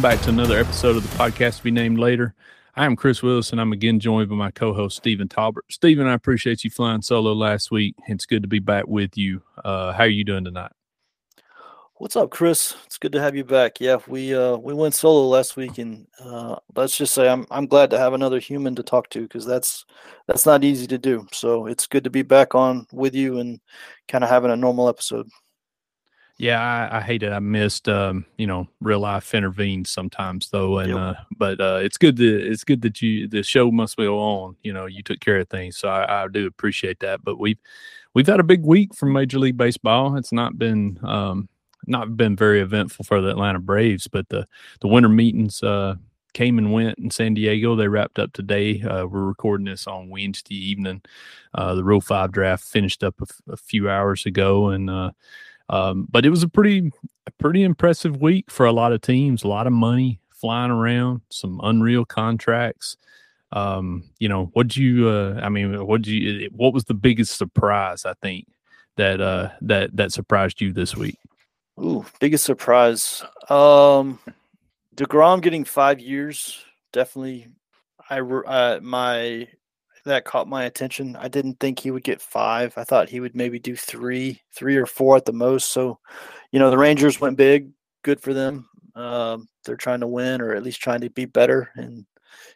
Welcome back to another episode of the podcast to be named later. I am Chris Willis, and I'm again joined by my co-host Stephen Talbert. Stephen, I appreciate you flying solo last week. It's good to be back with you. Uh, how are you doing tonight? What's up, Chris? It's good to have you back. Yeah, we uh, we went solo last week, and uh, let's just say I'm I'm glad to have another human to talk to because that's that's not easy to do. So it's good to be back on with you and kind of having a normal episode. Yeah, I, I, hate it. I missed, um, you know, real life intervenes sometimes though, and yep. uh, but uh, it's good to it's good that you the show must go on. You know, you took care of things, so I, I do appreciate that. But we've we've had a big week from Major League Baseball. It's not been um, not been very eventful for the Atlanta Braves, but the the winter meetings uh, came and went in San Diego. They wrapped up today. Uh, we're recording this on Wednesday evening. Uh, the Rule Five draft finished up a, f- a few hours ago, and uh, um, but it was a pretty, a pretty impressive week for a lot of teams. A lot of money flying around, some unreal contracts. Um, you know, what you? Uh, I mean, what you? What was the biggest surprise? I think that uh, that that surprised you this week. Ooh, biggest surprise. Um, Degrom getting five years definitely. I uh, my that caught my attention. I didn't think he would get five. I thought he would maybe do three, three or four at the most. So, you know, the Rangers went big. Good for them. Um, they're trying to win or at least trying to be better. And,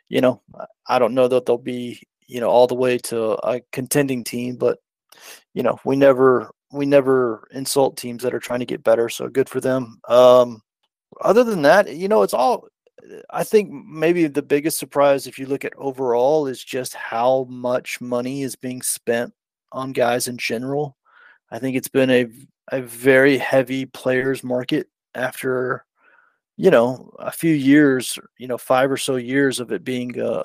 you know, I don't know that they'll be, you know, all the way to a contending team, but, you know, we never, we never insult teams that are trying to get better. So good for them. Um, other than that, you know, it's all I think maybe the biggest surprise, if you look at overall, is just how much money is being spent on guys in general. I think it's been a a very heavy players market after you know a few years, you know, five or so years of it being a,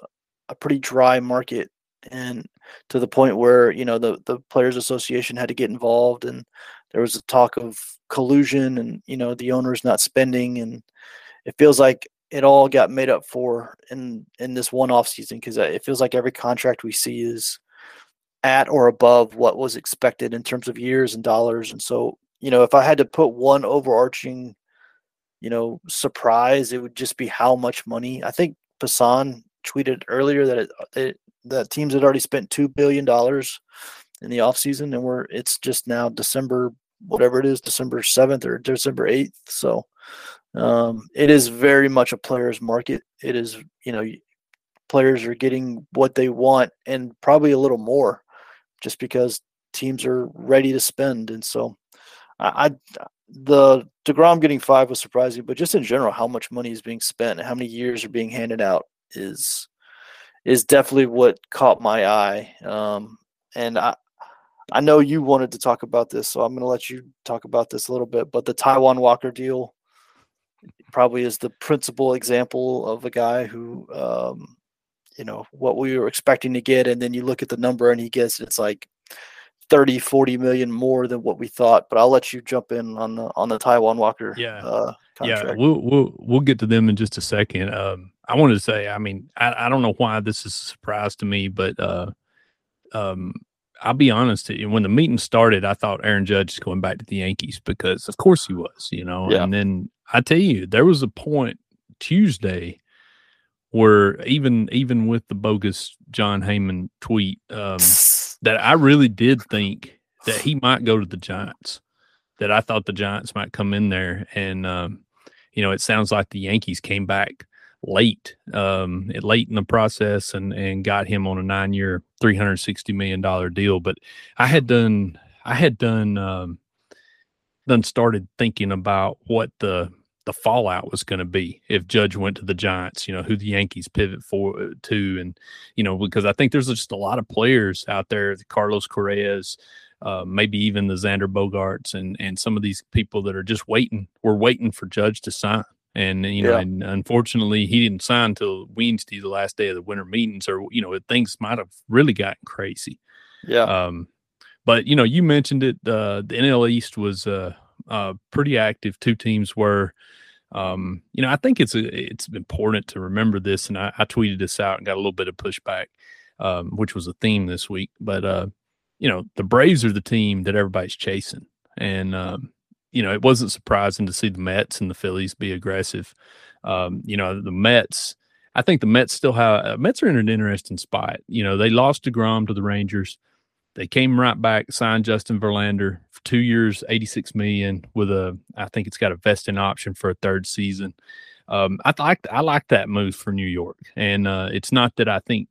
a pretty dry market, and to the point where you know the the players association had to get involved, and there was a talk of collusion, and you know the owners not spending, and it feels like it all got made up for in in this one off season because uh, it feels like every contract we see is at or above what was expected in terms of years and dollars. And so, you know, if I had to put one overarching, you know, surprise, it would just be how much money. I think Passan tweeted earlier that it, it that teams had already spent two billion dollars in the offseason and we're it's just now December whatever it is, December seventh or December eighth. So um, it is very much a player's market. It is, you know, players are getting what they want and probably a little more just because teams are ready to spend. And so I, I the DeGrom getting five was surprising, but just in general, how much money is being spent and how many years are being handed out is is definitely what caught my eye. Um, and I I know you wanted to talk about this, so I'm going to let you talk about this a little bit. But the Taijuan Walker deal probably is the principal example of a guy who, um, you know, what we were expecting to get. And then you look at the number and he gets, it's like 30, 40 million more than what we thought. But I'll let you jump in on the, on the Taijuan Walker. Yeah. Uh, yeah. We'll, we'll, we'll get to them in just a second. Um, I wanted to say, I mean, I, I don't know why this is a surprise to me, but, uh, um, I'll be honest, when the meeting started, I thought Aaron Judge is going back to the Yankees because, of course, he was, you know. Yeah. And then I tell you, there was a point Tuesday where even even with the bogus Jon Heyman tweet, um, that I really did think that he might go to the Giants. That I thought the Giants might come in there and um, you know, it sounds like the Yankees came back late, um, late in the process and and got him on a nine year, three hundred sixty million dollar deal. But I had done, I had done, um, done started thinking about what the the fallout was going to be if Judge went to the Giants. You know who the Yankees pivot for uh, to, and you know because I think there's just a lot of players out there, the Carlos Correa's. Uh, maybe even the Xander Bogaerts and and some of these people that are just waiting. We're waiting for Judge to sign. And you know, yeah. and unfortunately, he didn't sign until Wednesday, the last day of the winter meetings, or you know, things might have really gotten crazy. Yeah. Um, but you know, you mentioned it. Uh, the NL East was uh, uh, pretty active. Two teams were. Um, you know, I think it's a, it's important to remember this, and I, I, tweeted this out and got a little bit of pushback, um, which was a theme this week. But uh, you know, the Braves are the team that everybody's chasing, and um, you know, it wasn't surprising to see the Mets and the Phillies be aggressive. Um, you know, the Mets. I think the Mets still have uh, Mets are in an interesting spot. You know, they lost Degrom to the Rangers. They came right back, signed Justin Verlander two years, eighty six million, with a I think it's got a vesting option for a third season. Um, I like I like that move for New York, and uh, it's not that I think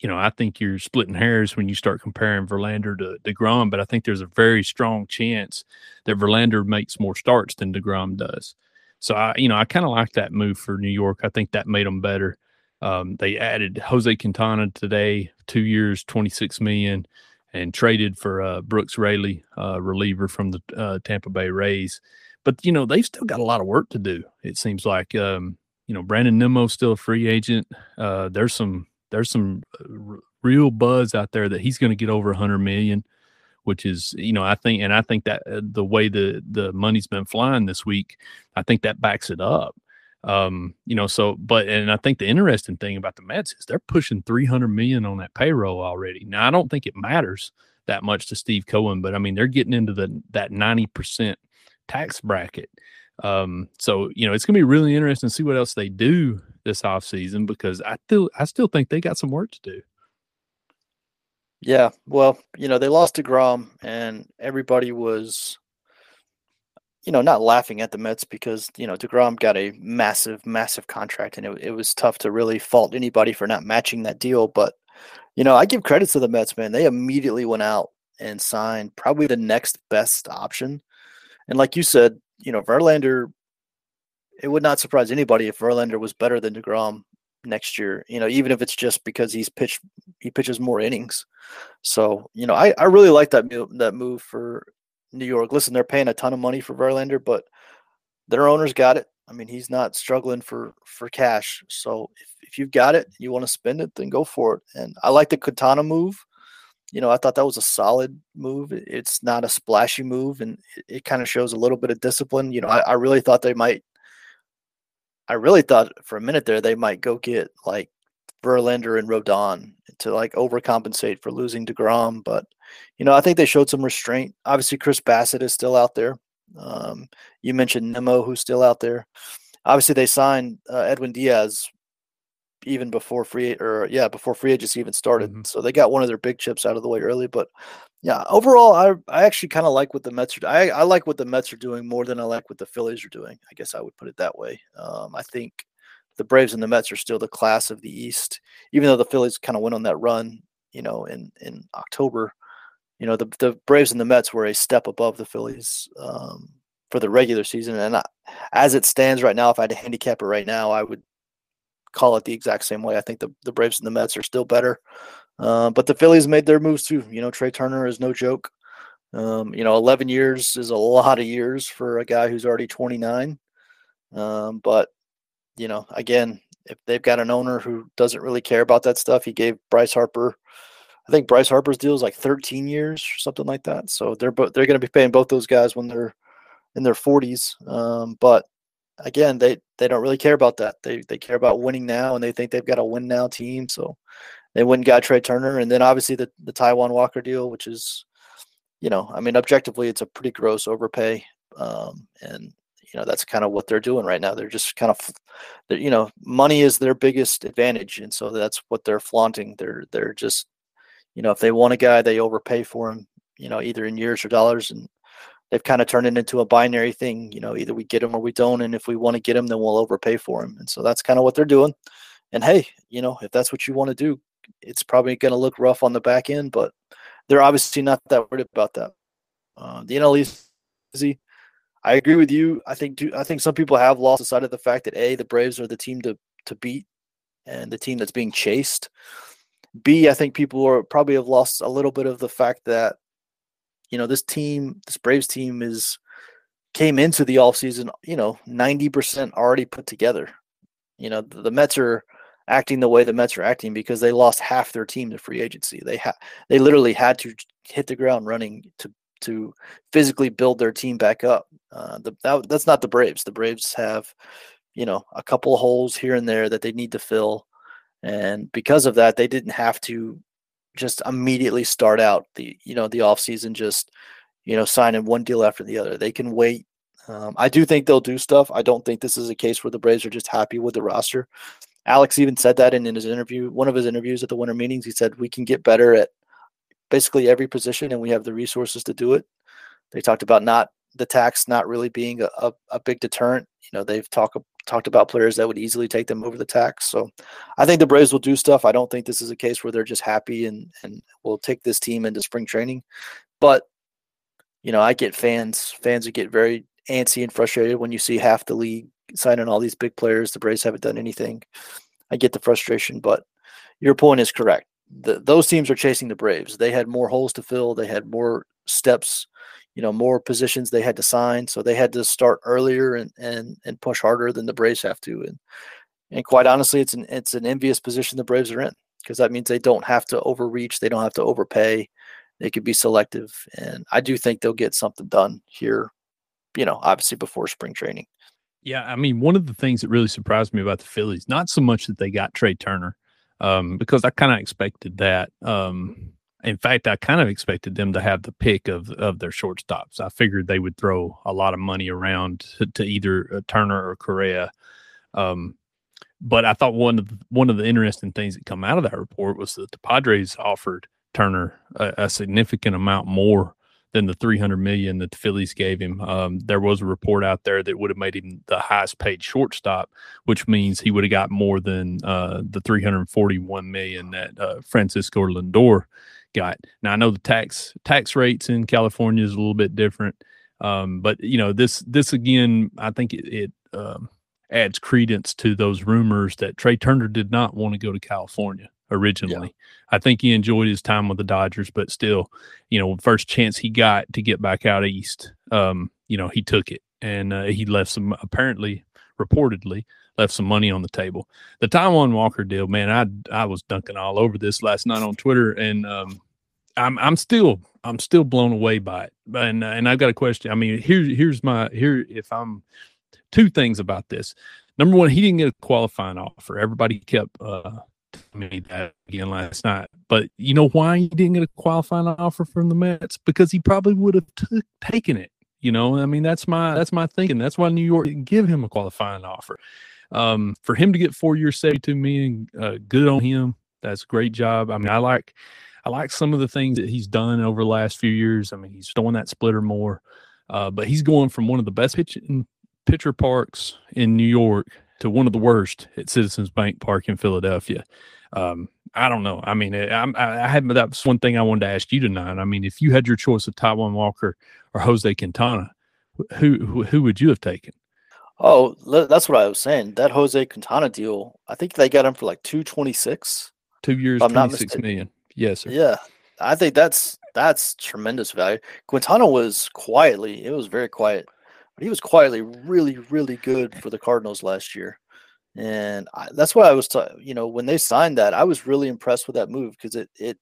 you know, I think you're splitting hairs when you start comparing Verlander to DeGrom, but I think there's a very strong chance that Verlander makes more starts than DeGrom does. So I, you know, I kind of like that move for New York. I think that made them better. Um, they added Jose Quintana today, two years, 26 million, and traded for uh, Brooks Raley, uh, reliever from the uh, Tampa Bay Rays. But you know, they've still got a lot of work to do. It seems like, um, you know, Brandon Nimmo's still a free agent. Uh, there's some there's some uh, r- real buzz out there that he's going to get over 100 million which is you know i think and i think that uh, the way the the money's been flying this week i think that backs it up um you know so but and i think the interesting thing about the mets is they're pushing 300 million on that payroll already now i don't think it matters that much to steve cohen but i mean they're getting into the that 90% tax bracket um so you know it's to be really interesting to see what else they do this off season because I still I still think they got some work to do. Yeah, well, you know, they lost DeGrom and everybody was you know, not laughing at the Mets because, you know, DeGrom got a massive, massive contract and it, it was tough to really fault anybody for not matching that deal. But, you know, I give credit to the Mets, man. They immediately went out and signed probably the next best option. And like you said, you know, Verlander it would not surprise anybody if Verlander was better than Degrom next year. You know, even if it's just because he's pitched he pitches more innings. So you know, I I really like that that move for New York. Listen, they're paying a ton of money for Verlander, but their owners got it. I mean, he's not struggling for for cash. So if, if you've got it, you want to spend it, then go for it. And I like the Quintana move. You know, I thought that was a solid move. It's not a splashy move, and it, it kind of shows a little bit of discipline. You know, I, I really thought they might I really thought for a minute there they might go get like Verlander and Rodon to like overcompensate for losing Degrom, but you know I think they showed some restraint. Obviously, Chris Bassitt is still out there. Um, you mentioned Nimmo, who's still out there. Obviously, they signed uh, Edwin Diaz even before free or yeah before free agency even started. Mm-hmm. So they got one of their big chips out of the way early. But yeah, overall, I I actually kind of like what the Mets are. I I like what the Mets are doing more than I like what the Phillies are doing. I guess I would put it that way. Um, I think the Braves and the Mets are still the class of the East, even though the Phillies kind of went on that run, you know, in in October. You know, the the Braves and the Mets were a step above the Phillies um, for the regular season, and I, as it stands right now, if I had to handicap it right now, I would call it the exact same way. I think the, the Braves and the Mets are still better. Uh, but the Phillies made their moves too. You know, Trea Turner is no joke. Um, you know, 11 years is a lot of years for a guy who's already 29. Um, but, you know, again, if they've got an owner who doesn't really care about that stuff, he gave Bryce Harper, I think Bryce Harper's deal is like 13 years or something like that. So they're both, they're going to be paying both those guys when they're in their 40s. Um, but again, they they don't really care about that. They they care about winning now, and they think they've got a win now team. So they and got Trea Turner, and then obviously the the Taijuan Walker deal, which is, you know, I mean, objectively, it's a pretty gross overpay, um, and you know that's kind of what they're doing right now. They're just kind of, you know, money is their biggest advantage, and so that's what they're flaunting. They're they're just, you know, if they want a guy, they overpay for him, you know, either in years or dollars, and they've kind of turned it into a binary thing. You know, either we get him or we don't, and if we want to get him, then we'll overpay for him. And so that's kind of what they're doing. And hey, you know, if that's what you want to do, it's probably going to look rough on the back end, but they're obviously not that worried about that. Uh, the NL East, I agree with you. I think I think some people have lost sight of the fact that a the Braves are the team to to beat and the team that's being chased. B, I think people are probably have lost a little bit of the fact that you know this team, this Braves team is came into the offseason, you know, 90% already put together. You know, the, the Mets are acting the way the Mets are acting because they lost half their team to free agency. They had they literally had to hit the ground running to to physically build their team back up. Uh, the, that, that's not the Braves. The Braves have, you know, a couple of holes here and there that they need to fill, and because of that, they didn't have to just immediately start out the you know the off season just you know signing one deal after the other. They can wait. Um, I do think they'll do stuff. I don't think this is a case where the Braves are just happy with the roster. Alex even said that in, in his interview, one of his interviews at the winter meetings. He said we can get better at basically every position, and we have the resources to do it. They talked about not the tax not really being a, a, a big deterrent. You know, they've talked talked about players that would easily take them over the tax. So I think the Braves will do stuff. I don't think this is a case where they're just happy and and will take this team into spring training. But you know, I get fans fans who get very antsy and frustrated when you see half the league signing all these big players. The Braves haven't done anything. I get the frustration, but your point is correct. The, those teams are chasing the Braves. They had more holes to fill. They had more steps, you know, more positions they had to sign. So they had to start earlier and and and push harder than the Braves have to. And and quite honestly, it's an it's an envious position the Braves are in because that means they don't have to overreach. They don't have to overpay. They could be selective, and I do think they'll get something done here. You know, obviously before spring training. Yeah, I mean, one of the things that really surprised me about the Phillies, not so much that they got Trea Turner, um, because I kind of expected that. Um, in fact, I kind of expected them to have the pick of of their shortstops. I figured they would throw a lot of money around to, to either uh, Turner or Correa. Um, but I thought one of the, one of the interesting things that come out of that report was that the Padres offered Turner a, a significant amount more than the 300 million that the Phillies gave him. Um, there was a report out there that would have made him the highest paid shortstop, which means he would have got more than uh, the 341 million that uh, Francisco Lindor got. Now I know the tax tax rates in California is a little bit different, um, but you know this this again, I think it, it um, adds credence to those rumors that Trea Turner did not want to go to California originally. Yeah. I think he enjoyed his time with the Dodgers, but still, you know, first chance he got to get back out east, um, you know, he took it and uh, he left some apparently reportedly left some money on the table. The Taijuan Walker deal, man, I I was dunking all over this last night on Twitter and um I'm I'm still I'm still blown away by it. And and I've got a question. I mean, here's here's my here if I'm two things about this. Number one, he didn't get a qualifying offer. Everybody kept uh, me that again last night. But you know why he didn't get a qualifying offer from the Mets? Because he probably would have t- taken it. You know, I mean, that's my that's my thinking. That's why New York didn't give him a qualifying offer. Um, for him to get four years, seventy-two million, uh, good on him. That's a great job. I mean, I like I like some of the things that he's done over the last few years. I mean, he's throwing that splitter more, uh, but he's going from one of the best pitching pitcher parks in New York to one of the worst at Citizens Bank Park in Philadelphia. Um, I don't know. I mean, eh, I, I, had that's one thing I wanted to ask you tonight. I mean, if you had your choice of Taijuan Walker or Jose Quintana, who, who who would you have taken? Oh, that's what I was saying. That Jose Quintana deal, I think they got him for like two twenty six. Two years, twenty six million. Yes, sir. Yeah, I think that's that's tremendous value. Quintana was quietly, it was very quiet but he was quietly really, really good for the Cardinals last year. And I, that's why I was, t- you know, when they signed that, I was really impressed with that move because it, it,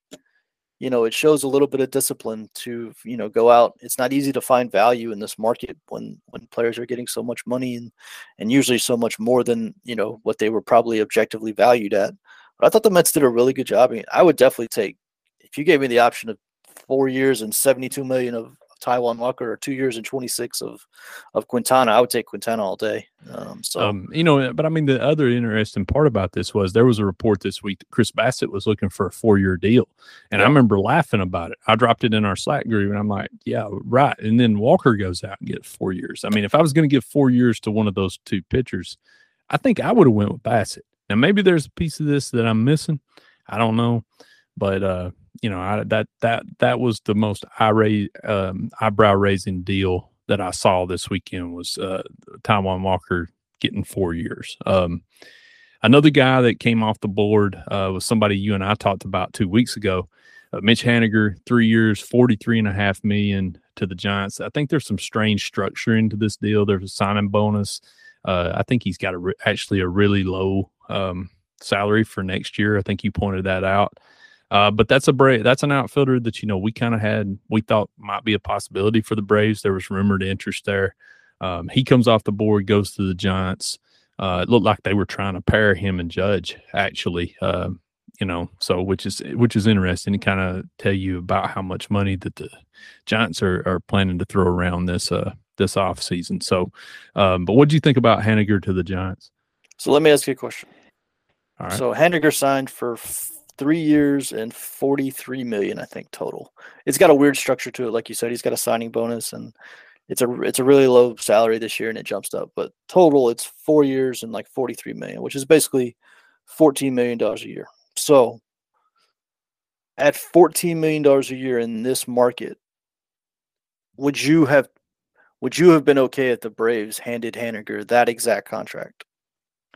you know, it shows a little bit of discipline to, you know, go out. It's not easy to find value in this market when when players are getting so much money and and usually so much more than you know what they were probably objectively valued at. But I thought the Mets did a really good job. I mean, I would definitely take if you gave me the option of four years and seventy two million of Taijuan Walker or two years and 26 of of Quintana, I would take Quintana all day. Um, so um, you know, but I mean, the other interesting part about this was there was a report this week that Chris Bassitt was looking for a four year deal, and yeah. I remember laughing about it. I dropped it in our Slack group, and I'm like, yeah, right. And then Walker goes out and gets four years. I mean, if I was going to give four years to one of those two pitchers, I think I would have went with Bassitt. Now maybe there's a piece of this that I'm missing. I don't know, but uh, you know, I, that that that was the most eye um, eyebrow raising deal that I saw this weekend was uh, Taijuan Walker getting four years. Um, another guy that came off the board uh, was somebody you and I talked about two weeks ago. Uh, Mitch Haniger, three years, forty-three and a half million to the Giants. I think there's some strange structure into this deal. There's a signing bonus. Uh, I think he's got a re- actually a really low um, salary for next year. I think you pointed that out. Uh, but that's a brave. That's an outfielder that you know we kind of had. We thought might be a possibility for the Braves. There was rumored interest there. Um, he comes off the board, goes to the Giants. Uh, it looked like they were trying to pair him and Judge actually. Uh, you know, so which is which is interesting to kind of tell you about how much money that the Giants are, are planning to throw around this uh this off season. So, um, but what do you think about Haniger to the Giants? So let me ask you a question. All right. So Haniger signed for three years and 43 million, I think total. It's got a weird structure to it. Like you said, he's got a signing bonus and it's a, it's a really low salary this year and it jumps up, but total it's four years and like 43 million, which is basically $14 million a year. So at $14 million a year in this market, would you have, would you have been okay if the Braves handed Haniger that exact contract?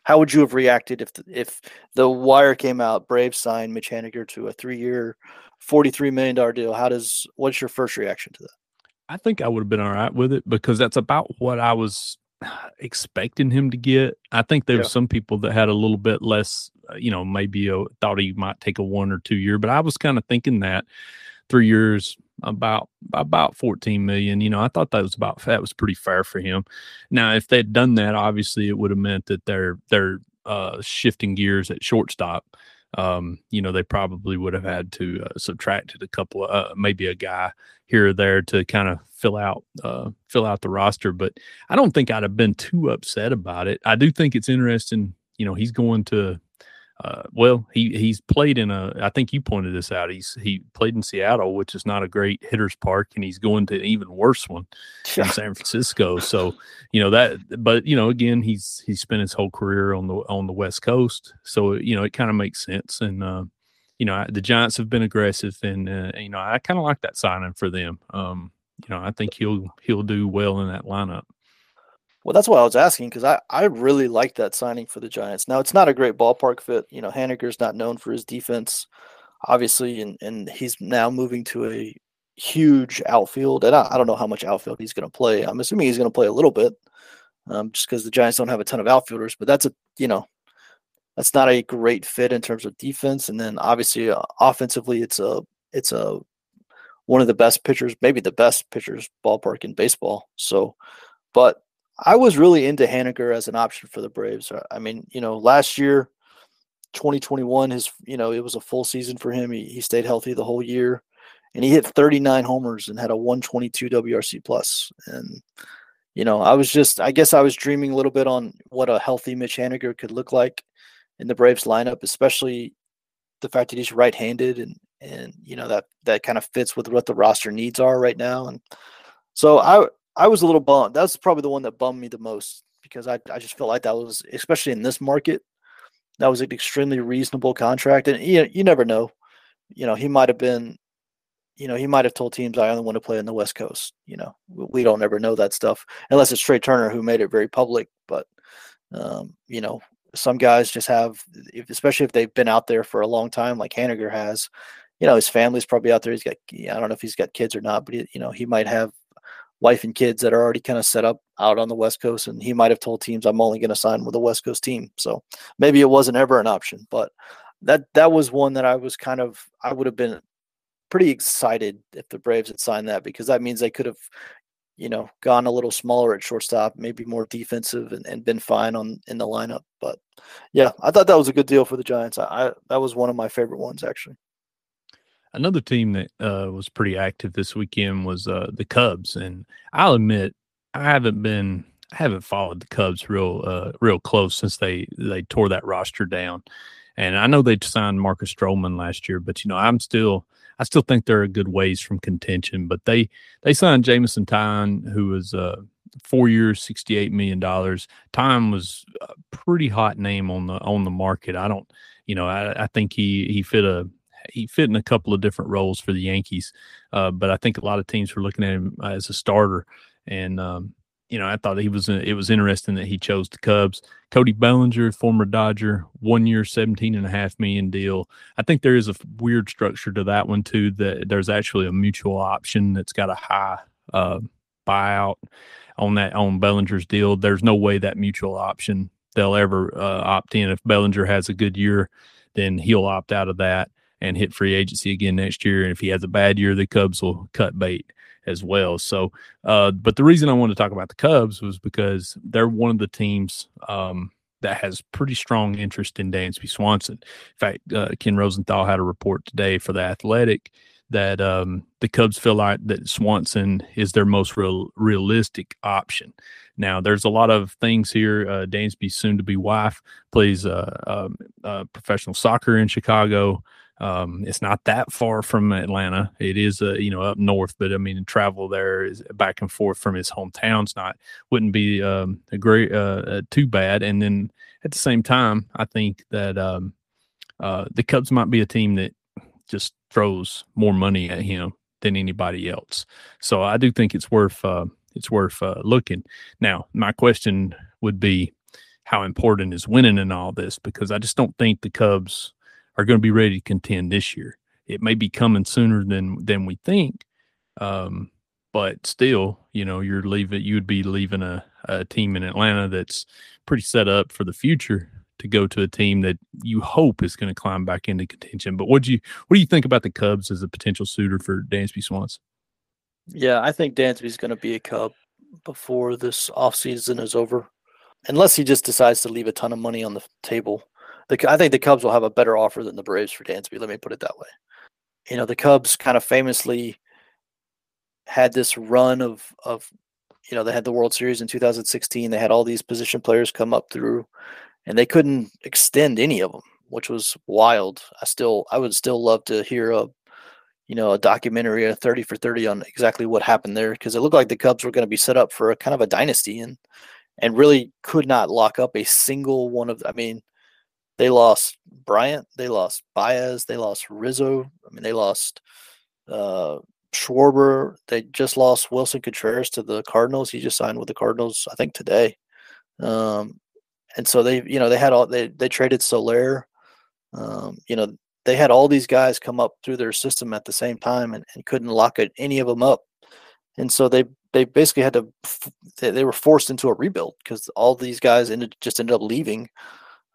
How would you have reacted if the, if the wire came out? Brave signed Mitch Haniger to a three-year, forty-three million dollar deal. How does what's your first reaction to that? I think I would have been all right with it because that's about what I was expecting him to get. I think there yeah. were some people that had a little bit less, uh, you know, maybe a, thought he might take a one or two year, but I was kind of thinking that three years about about 14 million. You know, I thought that was about that was pretty fair for him. Now, if they'd done that, obviously it would have meant that they're they're uh, shifting gears at shortstop. Um, you know, they probably would have had to uh, subtracted a couple of uh, maybe a guy here or there to kind of fill out uh, fill out the roster. But I don't think I'd have been too upset about it. I do think it's interesting. You know, he's going to uh, well, he he's played in a. I think you pointed this out. He's he played in Seattle, which is not a great hitters park, and he's going to an even worse one in San Francisco. So you know that, but you know, again, he's he's spent his whole career on the on the West Coast, so you know it kind of makes sense. And uh, you know, the Giants have been aggressive, and uh, you know, I kind of like that signing for them. Um, you know, I think he'll he'll do well in that lineup. Well, that's why I was asking because I, I really like that signing for the Giants. Now it's not a great ballpark fit. You know, Haniger's not known for his defense, obviously, and, and he's now moving to a huge outfield. And I, I don't know how much outfield he's going to play. I'm assuming he's going to play a little bit, um, just because the Giants don't have a ton of outfielders. But that's a you know, that's not a great fit in terms of defense. And then obviously uh, offensively, it's a it's a one of the best pitchers, maybe the best pitchers ballpark in baseball. So, but I was really into Haniger as an option for the Braves. I mean, you know, last year, 2021, his, you know, it was a full season for him. He, he stayed healthy the whole year and he hit 39 homers and had a 122 WRC plus. And, you know, I was just, I guess I was dreaming a little bit on what a healthy Mitch Haniger could look like in the Braves lineup, especially the fact that he's right-handed and, and, you know, that, that kind of fits with what the roster needs are right now. And so I, I was a little bummed. That's probably the one that bummed me the most because I, I just felt like that was, especially in this market, that was an extremely reasonable contract. And you, you never know. You know, he might have been, you know, he might have told teams, I only want to play in the West Coast. You know, we don't ever know that stuff unless it's Trea Turner who made it very public. But, um, you know, some guys just have, especially if they've been out there for a long time, like Haniger has, you know, his family's probably out there. He's got, I don't know if he's got kids or not, but, he, you know, he might have wife and kids that are already kind of set up out on the West Coast. And he might have told teams, I'm only going to sign with a West Coast team. So maybe it wasn't ever an option, but that, that was one that I was kind of, I would have been pretty excited if the Braves had signed that because that means they could have, you know, gone a little smaller at shortstop, maybe more defensive and, and been fine on in the lineup. But yeah, I thought that was a good deal for the Giants. I, I that was one of my favorite ones actually. Another team that uh, was pretty active this weekend was uh, the Cubs, and I'll admit I haven't been I haven't followed the Cubs real uh, real close since they they tore that roster down. And I know they signed Marcus Stroman last year, but you know I'm still I still think they're a good ways from contention. But they they signed Jameson Taillon, who was uh, four years, sixty eight million dollars. Taillon was a pretty hot name on the on the market. I don't, you know, I, I think he he fit a he fit in a couple of different roles for the Yankees, uh, but I think a lot of teams were looking at him as a starter. And um, you know, I thought he was it was interesting that he chose the Cubs. Cody Bellinger, former Dodger, one year, seventeen and a half million deal. I think there is a weird structure to that one too. That there's actually a mutual option that's got a high uh, buyout on that on Bellinger's deal. There's no way that mutual option they'll ever uh, opt in. If Bellinger has a good year, then he'll opt out of that and hit free agency again next year. And if he has a bad year, the Cubs will cut bait as well. So, uh, but the reason I wanted to talk about the Cubs was because they're one of the teams um, that has pretty strong interest in Dansby Swanson. In fact, uh, Ken Rosenthal had a report today for the Athletic that um, the Cubs feel like that Swanson is their most real, realistic option. Now, there's a lot of things here. Uh, Dansby's soon to be wife plays uh, um, uh, professional soccer in Chicago. Um, it's not that far from Atlanta. It is, uh, you know, up north, but I mean, travel there is back and forth from his hometown's not wouldn't be um, a great uh, uh, too bad. And then at the same time, I think that um, uh, the Cubs might be a team that just throws more money at him than anybody else. So I do think it's worth uh, it's worth uh, looking. Now, my question would be, how important is winning in all this? Because I just don't think the Cubs are going to be ready to contend this year. It may be coming sooner than than we think, um, but still, you know, you're leaving. You would be leaving a, a team in Atlanta that's pretty set up for the future to go to a team that you hope is going to climb back into contention. But what do you what do you think about the Cubs as a potential suitor for Dansby Swanson? Yeah, I think Dansby's going to be a Cub before this offseason is over, unless he just decides to leave a ton of money on the table I think the Cubs will have a better offer than the Braves for Dansby. Let me put it that way. You know, the Cubs kind of famously had this run of of you know they had the World Series in 2016. They had all these position players come up through, and they couldn't extend any of them, which was wild. I still I would still love to hear a you know a documentary a 30 for 30 on exactly what happened there because it looked like the Cubs were going to be set up for a kind of a dynasty and and really could not lock up a single one of I mean they lost Bryant, they lost Baez, they lost Rizzo. I mean, they lost uh, Schwarber. They just lost Willson Contreras to the Cardinals. He just signed with the Cardinals, I think, today. Um, and so they, you know, they had all they they traded Soler. Um, you know, they had all these guys come up through their system at the same time and, and couldn't lock it, any of them up. And so they they basically had to they, they were forced into a rebuild because all these guys ended just ended up leaving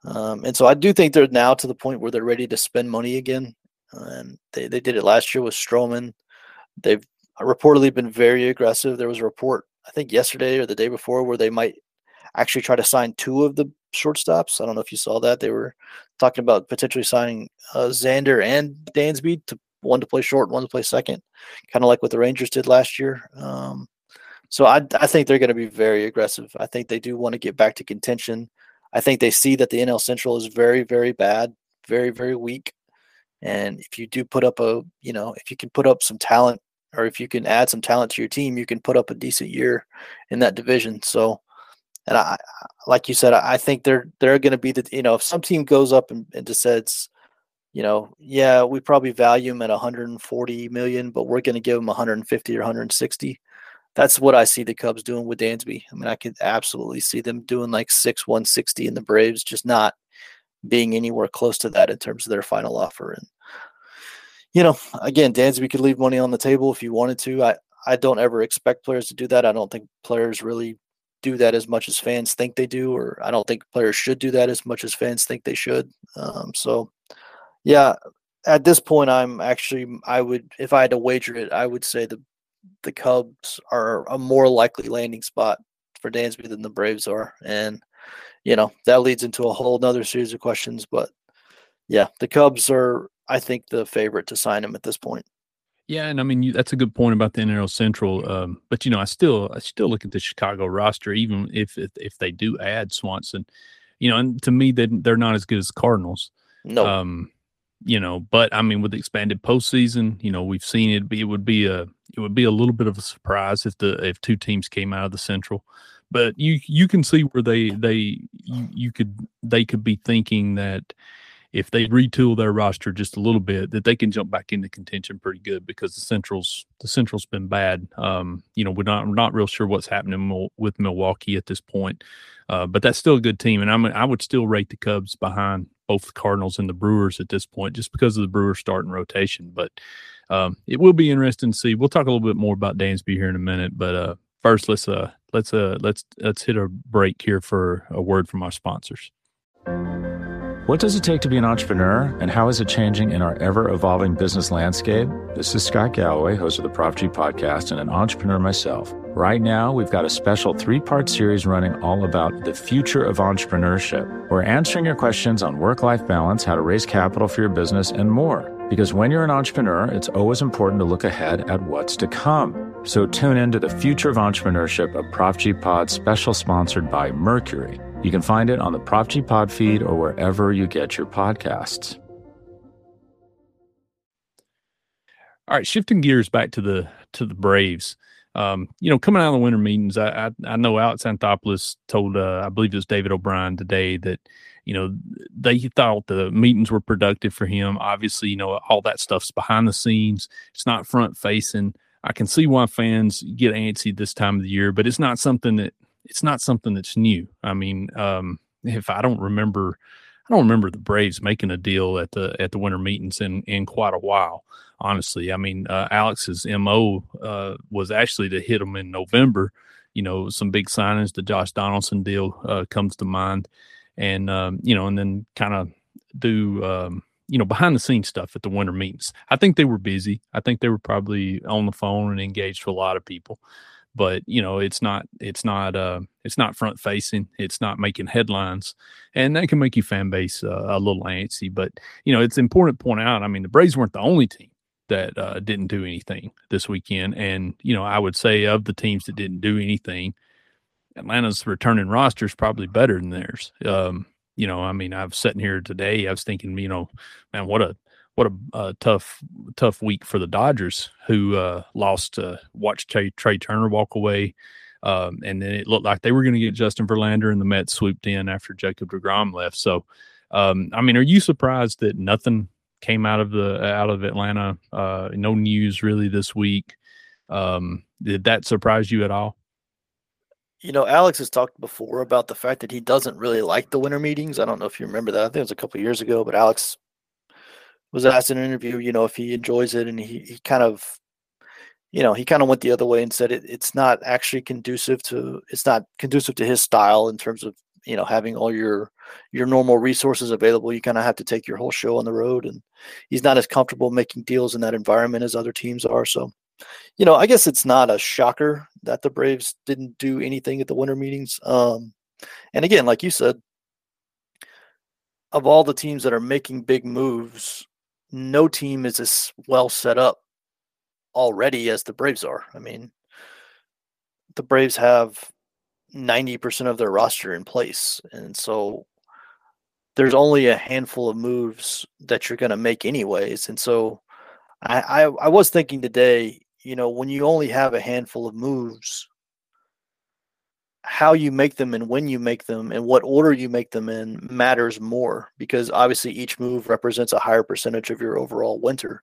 um, and so I do think they're now to the point where they're ready to spend money again. And they, they did it last year with Stroman. They've reportedly been very aggressive. There was a report, I think yesterday or the day before, where they might actually try to sign two of the shortstops. I don't know if you saw that. They were talking about potentially signing uh, Xander and Dansby to one to play short, one to play second, kind of like what the Rangers did last year. Um, so I, I think they're going to be very aggressive. I think they do want to get back to contention. I think they see that the NL Central is very, very bad, very, very weak. And if you do put up a, you know, if you can put up some talent or if you can add some talent to your team, you can put up a decent year in that division. So, and I, like you said, I think they're they're going to be the, you know, if some team goes up and, and you know, yeah, we probably value them at 140 million, but we're going to give them 150 or 160 that's what I see the Cubs doing with Dansby. I mean, I could absolutely see them doing like six one sixty in the Braves, just not being anywhere close to that in terms of their final offer. And you know, again, Dansby could leave money on the table if you wanted to. I I don't ever expect players to do that. I don't think players really do that as much as fans think they do, or I don't think players should do that as much as fans think they should. Um, so, yeah, at this point, I'm actually I would if I had to wager it, I would say the the Cubs are a more likely landing spot for Dansby than the Braves are. And, you know, that leads into a whole nother series of questions. But yeah, the Cubs are I think, the favorite to sign him at this point. Yeah, and I mean you, that's a good point about the NL Central. Um, but you know, I still I still look at the Chicago roster, even if if, if they do add Swanson. You know, and to me, they they're not as good as Cardinals. No. Um, you know, but I mean, with the expanded postseason, you know, we've seen it be it would be a it would be a little bit of a surprise if the if two teams came out of the Central. But you you can see where they they you, you could they could be thinking that if they retool their roster just a little bit, that they can jump back into contention pretty good because the Central's the Central's been bad. Um, you know, we're not we're not real sure what's happening with Milwaukee at this point, uh, but that's still a good team, and I'm I would still rate the Cubs behind both the Cardinals and the Brewers at this point, just because of the Brewers starting rotation. But um, it will be interesting to see. We'll talk a little bit more about Dansby here in a minute, but uh, first let's uh let's uh let's let's hit a break here for a word from our sponsors. What does it take to be an entrepreneur, and how is it changing in our ever evolving business landscape? This is Scott Galloway, host of the Prop G podcast, and an entrepreneur myself. Right now, we've got a special three part series running all about the future of entrepreneurship. We're answering your questions on work life balance, how to raise capital for your business, and more. Because when you're an entrepreneur, it's always important to look ahead at what's to come. So tune in to the future of entrepreneurship, a Prop G pod special sponsored by Mercury. You can find it on the Prop G Pod feed or wherever you get your podcasts. All right, shifting gears back to the to the Braves. Um, you know, coming out of the winter meetings, I I, I know Alex Anthopoulos told uh, I believe it was David O'Brien today that you know they thought the meetings were productive for him. Obviously, you know all that stuff's behind the scenes. It's not front facing. I can see why fans get antsy this time of the year, but it's not something that it's not something that's new. I mean, um, if I don't remember, I don't remember the Braves making a deal at the at the winter meetings in in quite a while. Honestly, I mean, uh, Alex's mo uh, was actually to hit them in November. You know, some big signings. The Josh Donaldson deal uh, comes to mind, and um, you know, and then kind of do um, you know behind the scenes stuff at the winter meetings. I think they were busy. I think they were probably on the phone and engaged with a lot of people. But you know it's not it's not uh it's not front facing it's not making headlines. And that can make you fan base uh, a little antsy. But you know it's important to point out i mean the braves weren't the only team that uh, didn't do anything this weekend. And you know i would say of the teams that didn't do anything atlanta's returning roster is probably better than theirs um you know i mean i was sitting here today i was thinking you know man what a what a, tough tough week for the Dodgers, who uh, lost uh, watched Trey, Trea Turner walk away, um, and then it looked like they were going to get Justin Verlander, and the Mets swooped in after Jacob Degrom left. So, um, I mean, are you surprised that nothing came out of the out of Atlanta? Uh, no news really this week. Um, did that surprise you at all? You know, Alex has talked before about the fact that he doesn't really like the winter meetings. I don't know if you remember that. I think it was a couple years ago, but Alex was asked in an interview, you know, if he enjoys it, and he, he kind of, you know, he kind of went the other way and said it, it's not actually conducive to it's not conducive to his style in terms of you know having all your your normal resources available. You kind of have to take your whole show on the road, and he's not as comfortable making deals in that environment as other teams are. So, you know, I guess it's not a shocker that the Braves didn't do anything at the winter meetings. Um, and again, like you said, of all the teams that are making big moves, no team is as well set up already as the Braves are. I mean, the Braves have 90% of their roster in place. And so there's only a handful of moves that you're going to make anyways. And so I, I, I was thinking today, you know, when you only have a handful of moves, how you make them and when you make them and what order you make them in matters more because obviously each move represents a higher percentage of your overall winter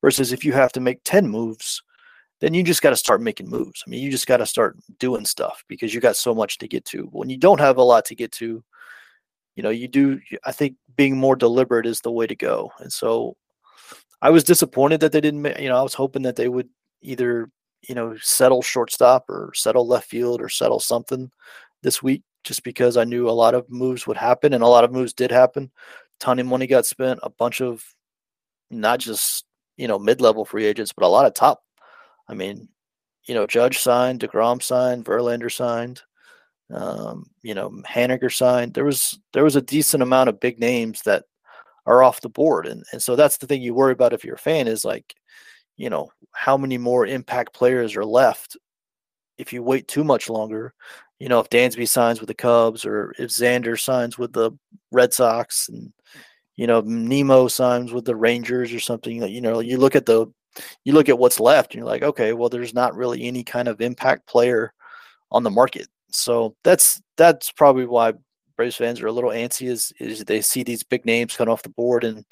versus if you have to make 10 moves then you just got to start making moves. I mean you just got to start doing stuff because you got so much to get to. When you don't have a lot to get to you know you do i think being more deliberate is the way to go. And so i was disappointed that they didn't you know i was hoping that they would either you know, settle shortstop or settle left field or settle something this week just because I knew a lot of moves would happen and a lot of moves did happen. Ton of money got spent, a bunch of not just, you know, mid level free agents, but a lot of top. I mean, you know, Judge signed, DeGrom signed, Verlander signed, um, you know, Haniger signed. There was there was a decent amount of big names that are off the board. And and so that's the thing you worry about if you're a fan is like, you know, how many more impact players are left if you wait too much longer. You know, if Dansby signs with the Cubs or if Xander signs with the Red Sox and you know, Nimmo signs with the Rangers or something that, you know, you look at the you look at what's left and you're like, okay, well, there's not really any kind of impact player on the market. So that's that's probably why Braves fans are a little antsy is is they see these big names cut off the board and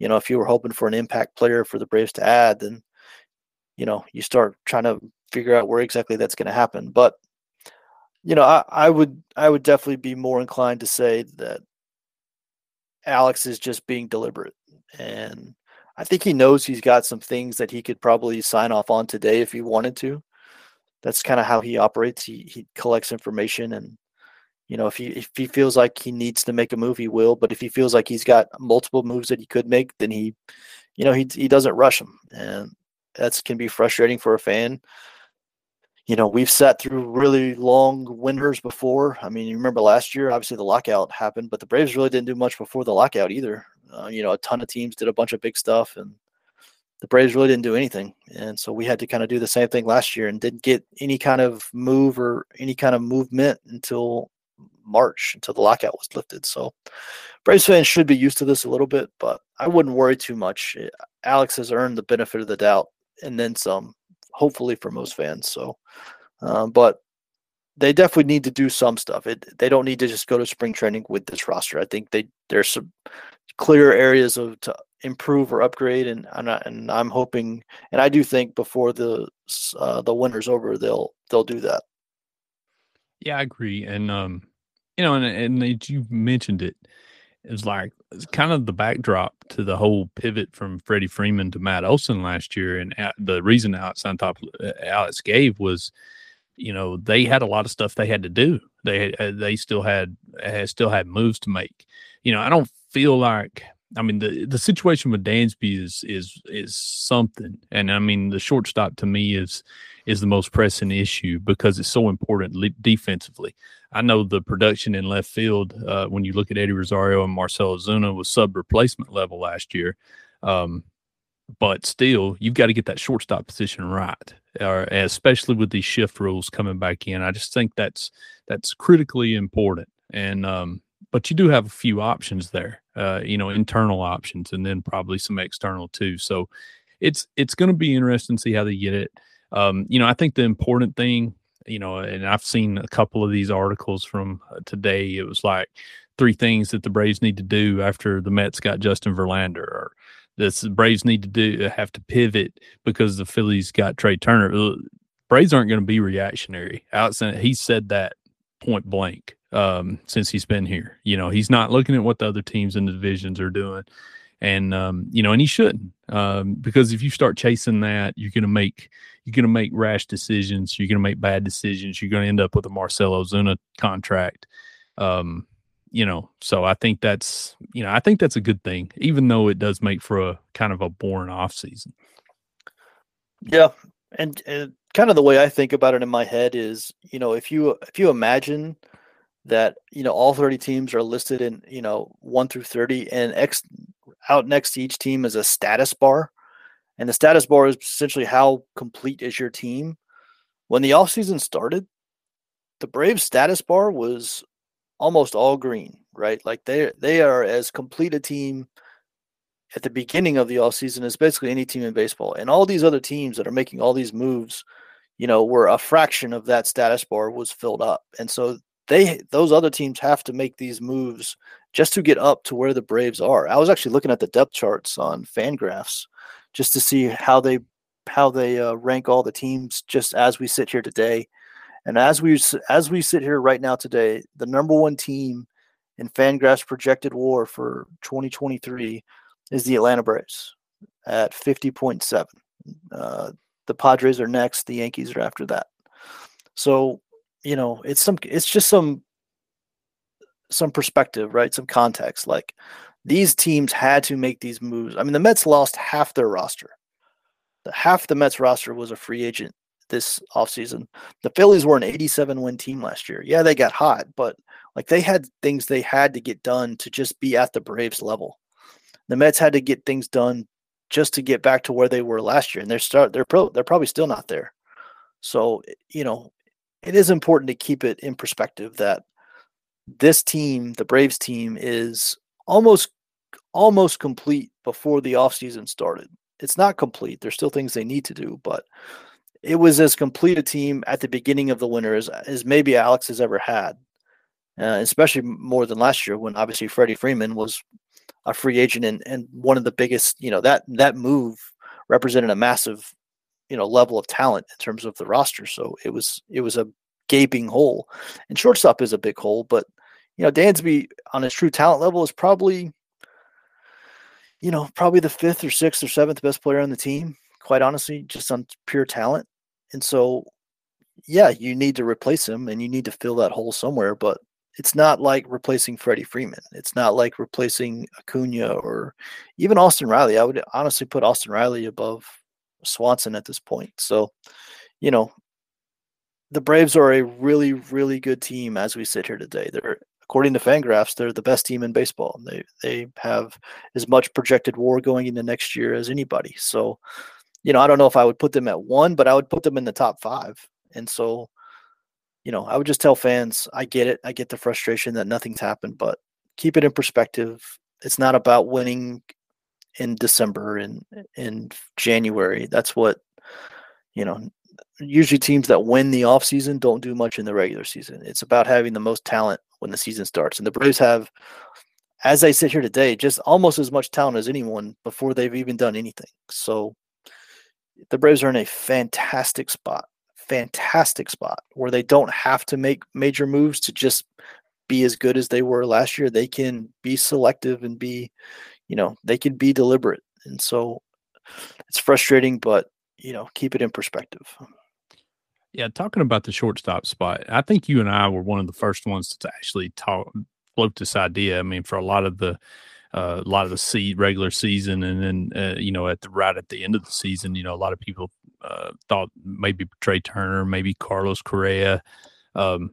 you know if you were hoping for an impact player for the Braves to add then you know you start trying to figure out where exactly that's going to happen. But you know I, I would I would definitely be more inclined to say that Alex is just being deliberate. And I think he knows he's got some things that he could probably sign off on today if he wanted to. That's kind of how he operates. He he collects information and you know, if he if he feels like he needs to make a move, he will. But if he feels like he's got multiple moves that he could make, then he, you know, he he doesn't rush them, and that's can be frustrating for a fan. You know, we've sat through really long winters before. I mean, you remember last year, obviously the lockout happened, but the Braves really didn't do much before the lockout either. Uh, you know, a ton of teams did a bunch of big stuff, and the Braves really didn't do anything. And so we had to kind of do the same thing last year and didn't get any kind of move or any kind of movement until March until the lockout was lifted. So Braves fans should be used to this a little bit, but I wouldn't worry too much. Eh, Alex has earned the benefit of the doubt and then some, hopefully for most fans. So, um, but they definitely need to do some stuff. It, they don't need to just go to spring training with this roster. I think they there's some clear areas of to improve or upgrade, and I'm not, and I'm hoping, and I do think before the uh, the winter's over, they'll they'll do that. Yeah, I agree, and um, you know, and and you mentioned it, it's like it's kind of the backdrop to the whole pivot from Freddie Freeman to Matt Olson last year, and the reason Alex uh, Alex gave was, you know, they had a lot of stuff they had to do. They uh, they still had, had still had moves to make. You know, I don't feel like I mean the the situation with Dansby is is is something, and I mean the shortstop to me is is the most pressing issue because it's so important le- defensively. I know the production in left field uh, when you look at Eddie Rosario and Marcell Ozuna was sub replacement level last year. Um, but still, you've got to get that shortstop position right, uh, especially with these shift rules coming back in. I just think that's that's critically important. And um, but you do have a few options there, uh, you know, internal options, and then probably some external too. So it's it's going to be interesting to see how they get it. Um, you know, I think the important thing you know, and I've seen a couple of these articles from uh, today. It was like three things that the Braves need to do after the Mets got Justin Verlander, or this Braves need to do uh, have to pivot because the Phillies got Trea Turner. Uh, Braves aren't going to be reactionary. Alex, he said that point blank um, since he's been here. You know, he's not looking at what the other teams in the divisions are doing, and um, you know, and he shouldn't um, because if you start chasing that, you're to make you're to make rash decisions. You're to make bad decisions. You're to end up with a Marcell Ozuna contract. Um, you know, so I think that's you know I think that's a good thing, even though it does make for a kind of a boring off season. Yeah, and, and kind of the way I think about it in my head is, you know, if you if you imagine that you know all 30 teams are listed in you know 1 through 30 and x out next to each team is a status bar and the status bar is essentially how complete is your team. When the offseason started, the Braves status bar was almost all green, right? Like they they are as complete a team at the beginning of the offseason as basically any team in baseball. And all these other teams that are making all these moves, you know, were a fraction of that status bar was filled up. And so they those other teams have to make these moves just to get up to where the Braves are. I was actually looking at the depth charts on Fangraphs just to see how they how they uh, rank all the teams just as we sit here today. And as we as we sit here right now today, the number one team in Fangraphs projected WAR for 2023 is the Atlanta Braves at 50.7. Uh, the Padres are next. The Yankees are after that. So you know, it's some it's just some some perspective, right? Some context. Like these teams had to make these moves. I mean, the Mets lost half their roster. The, half the Mets roster was a free agent this offseason. The Phillies were an 87 win team last year. Yeah, they got hot, but like they had things they had to get done to just be at the Braves level. The Mets had to get things done just to get back to where they were last year, and they're start they're pro they're probably still not there. So you know, it is important to keep it in perspective that this team, the Braves team, is almost almost complete before the offseason started. It's not complete. There's still things they need to do, but it was as complete a team at the beginning of the winter as, as maybe Alex has ever had, uh, especially more than last year when obviously Freddie Freeman was a free agent and, and one of the biggest, you know, that that move represented a massive, you know, level of talent in terms of the roster. So it was it was a gaping hole. And shortstop is a big hole, but you know, Dansby on his true talent level is probably, you know, probably the fifth or sixth or seventh best player on the team, quite honestly, just on pure talent. And so, yeah, you need to replace him and you need to fill that hole somewhere. But it's not like replacing Freddie Freeman. It's not like replacing Acuna or even Austin Riley. I would honestly put Austin Riley above Swanson at this point. So, you know, the Braves are a really, really good team as we sit here today. They're according to Fangraphs, they're the best team in baseball. They they have as much projected WAR going into next year as anybody. So, you know, I don't know if I would put them at one, but I would put them in the top five. And so, you know, I would just tell fans, I get it. I get the frustration that nothing's happened, but keep it in perspective. It's not about winning in December and in January. That's what, you know, usually teams that win the offseason don't do much in the regular season. It's about having the most talent when the season starts. And the Braves have, as I sit here today, just almost as much talent as anyone before they've even done anything. So the Braves are in a fantastic spot, fantastic spot where they don't have to make major moves to just be as good as they were last year. They can be selective and be, you know, they can be deliberate. And so it's frustrating, but, you know, keep it in perspective. Yeah, talking about the shortstop spot, I think you and I were one of the first ones to actually talk float this idea. I mean, for a lot of the uh, a lot of the seed regular season, and then uh, you know at the right at the end of the season, you know a lot of people uh, thought maybe Trea Turner, maybe Carlos Correa, um,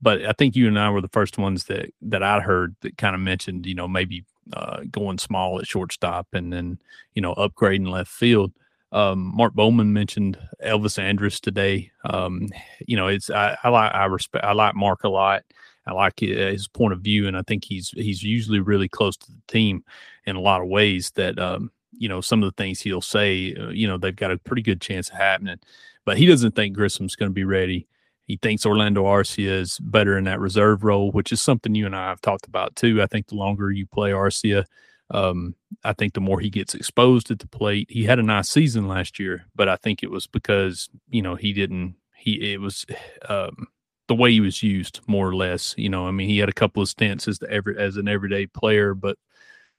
but I think you and I were the first ones that that I heard that kind of mentioned you know maybe uh, going small at shortstop and then you know upgrading left field. Um, Mark Bowman mentioned Elvis Andrus today. Um, you know, it's I, I like I respect I like Mark a lot. I like his point of view, and I think he's he's usually really close to the team in a lot of ways. That um, you know some of the things he'll say, uh, you know, they've got a pretty good chance of happening. But he doesn't think Grissom's going to be ready. He thinks Orlando Arcia is better in that reserve role, which is something you and I have talked about too. I think the longer you play Arcia, um, I think the more he gets exposed at the plate. He had a nice season last year, but I think it was because you know he didn't. He it was um, the way he was used, more or less. You know, I mean, he had a couple of stints as the every as an everyday player, but